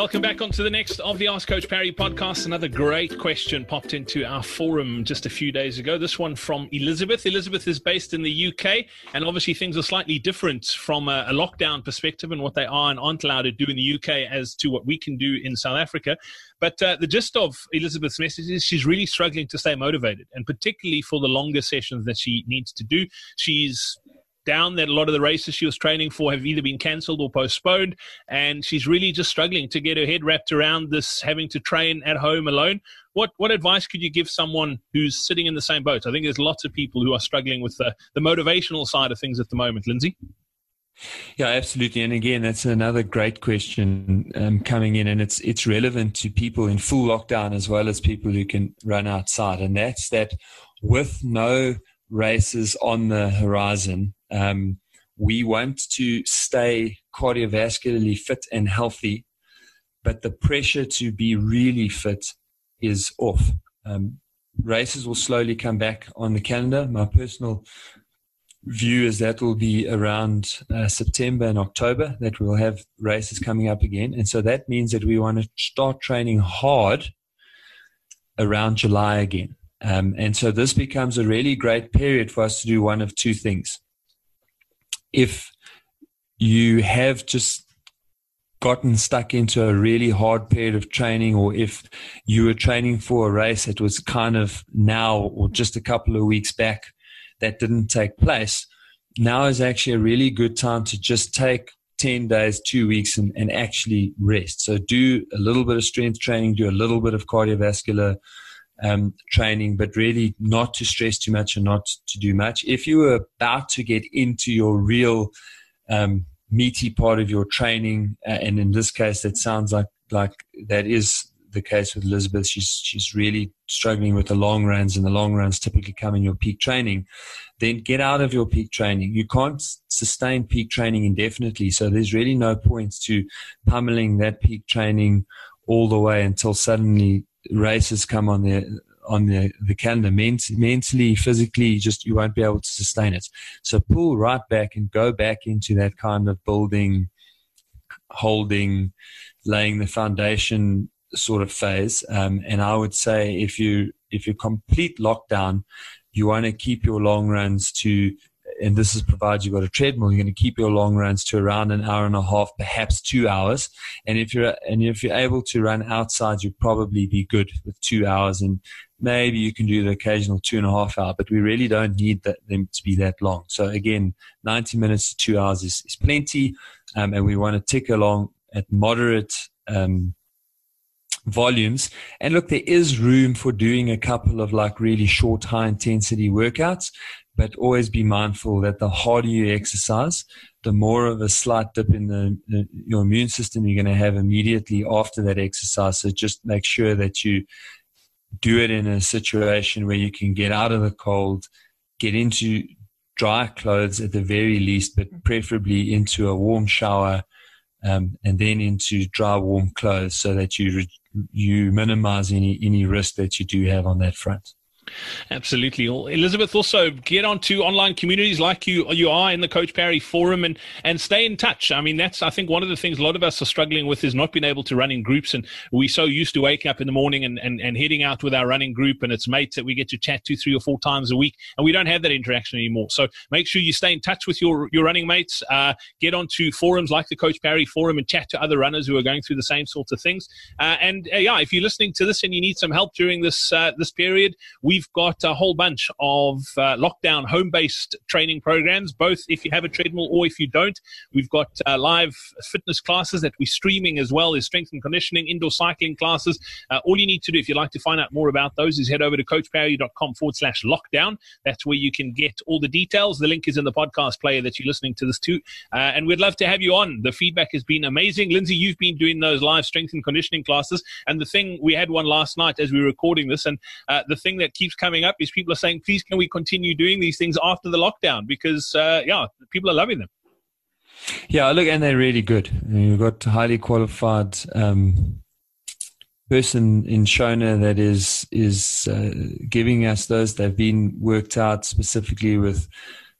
Welcome back onto the next of the Ask Coach Parry podcast. Another great question popped into our forum just a few days ago. This one from Elizabeth. Elizabeth is based in the UK, and obviously things are slightly different from a, a lockdown perspective and what they are and aren't allowed to do in the UK as to what we can do in South Africa. But uh, the gist of Elizabeth's message is she's really struggling to stay motivated, and particularly for the longer sessions that she needs to do. She's down that a lot of the races she was training for have either been cancelled or postponed. And she's really just struggling to get her head wrapped around this having to train at home alone. What what advice could you give someone who's sitting in the same boat? I think there's lots of people who are struggling with the, the motivational side of things at the moment. Lindsey? Yeah, absolutely. And again, that's another great question um, coming in, and it's it's relevant to people in full lockdown as well as people who can run outside. And that's that with no races on the horizon, um, we want to stay cardiovascularly fit and healthy, but the pressure to be really fit is off. Um, races will slowly come back on the calendar. My personal view is that will be around uh, September and October that we'll have races coming up again. And so that means that we want to start training hard around July again. Um, and so this becomes a really great period for us to do one of two things if you have just gotten stuck into a really hard period of training or if you were training for a race that was kind of now or just a couple of weeks back that didn't take place now is actually a really good time to just take 10 days two weeks and, and actually rest. So do a little bit of strength training do a little bit of cardiovascular um, training, but really not to stress too much and not to do much. If you were about to get into your real um, meaty part of your training, uh, and in this case, that sounds like like that is the case with Elizabeth. She's she's really struggling with the long runs, and the long runs typically come in your peak training. Then get out of your peak training. You can't sustain peak training indefinitely, so there's really no point to pummeling that peak training all the way until suddenly races come on the on the, the calendar Ment- mentally physically just you won't be able to sustain it. So pull right back and go back into that kind of building holding laying the foundation sort of phase. Um, and i would say if you if you complete lockdown you want to keep your long runs to and this is provided you've got a treadmill, you're going to keep your long runs to around an hour and a half, perhaps two hours. And if you're and if you're able to run outside, you'd probably be good with two hours, and maybe you can do the occasional two and a half hour. But we really don't need that, them to be that long. So again, 90 minutes to two hours is, is plenty, um, and we want to tick along at moderate. Um, volumes. And look, there is room for doing a couple of like really short, high intensity workouts but always be mindful that the harder you exercise, the more of a slight dip in the, the, your immune system you're going to have immediately after that exercise. So just make sure that you do it in a situation where you can get out of the cold, get into dry clothes at the very least, but preferably into a warm shower, um, and then into dry, warm clothes so that you you minimize any any risk that you do have on that front. Absolutely. Elizabeth, also get onto online communities like you you are in the Coach Parry forum and, and stay in touch. I mean, that's, I think, one of the things a lot of us are struggling with is not being able to run in groups. And we're so used to waking up in the morning and, and, and heading out with our running group and it's mates that we get to chat two, three or four times a week. And we don't have that interaction anymore. So make sure you stay in touch with your, your running mates. Uh, get onto forums like the Coach Parry forum and chat to other runners who are going through the same sorts of things. Uh, and uh, yeah, if you're listening to this and you need some help during this, uh, this period, we we've got a whole bunch of uh, lockdown home based training programs, both if you have a treadmill or if you don't. We've got uh, live fitness classes that we're streaming as well as strength and conditioning, indoor cycling classes. Uh, all you need to do if you'd like to find out more about those is head over to coachparry.com forward slash lockdown. That's where you can get all the details. The link is in the podcast player that you're listening to this to. Uh, and we'd love to have you on. The feedback has been amazing. Lindsey, you've been doing those live strength and conditioning classes. And the thing, we had one last night as we were recording this. And uh, the thing that keeps coming up is people are saying, please, can we continue doing these things after the lockdown? Because, uh, yeah, people are loving them. Yeah, look, and they're really good. You've got a highly qualified um, person in Shona that is is uh, giving us those. They've been worked out specifically with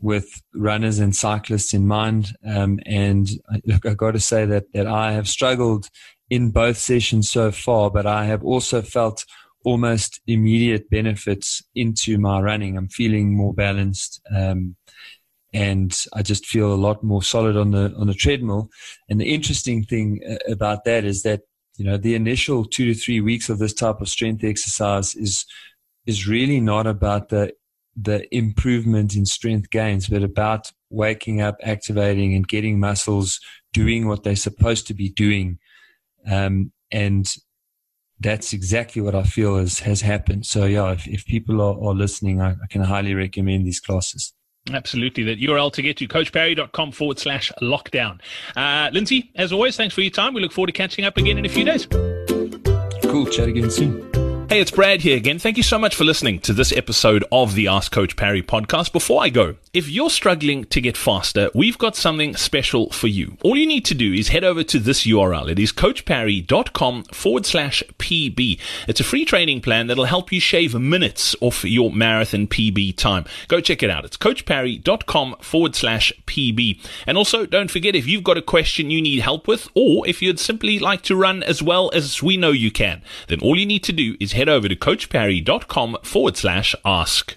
with runners and cyclists in mind. Um, and look, I've got to say that that I have struggled in both sessions so far, but I have also felt almost immediate benefits into my running. I'm feeling more balanced. Um, and I just feel a lot more solid on the on the treadmill. And the interesting thing uh, about that is that you know the initial two to three weeks of this type of strength exercise is is really not about the the improvement in strength gains, but about waking up, activating, and getting muscles doing what they're supposed to be doing. Um, and that's exactly what I feel has, has happened. So, yeah, if, if people are, are listening, I, I can highly recommend these classes. Absolutely. That URL to get to coachparry.com forward slash lockdown. Uh, Lindsey, as always, thanks for your time. We look forward to catching up again in a few days. Cool. Chat again soon. Hey, it's Brad here again. Thank you so much for listening to this episode of the Ask Coach Parry podcast. Before I go, if you're struggling to get faster, we've got something special for you. All you need to do is head over to this URL. It is coachparry.com forward slash PB. It's a free training plan that'll help you shave minutes off your marathon PB time. Go check it out. It's coachparry.com forward slash PB. And also, don't forget if you've got a question you need help with, or if you'd simply like to run as well as we know you can, then all you need to do is head over to coachparry.com forward slash ask.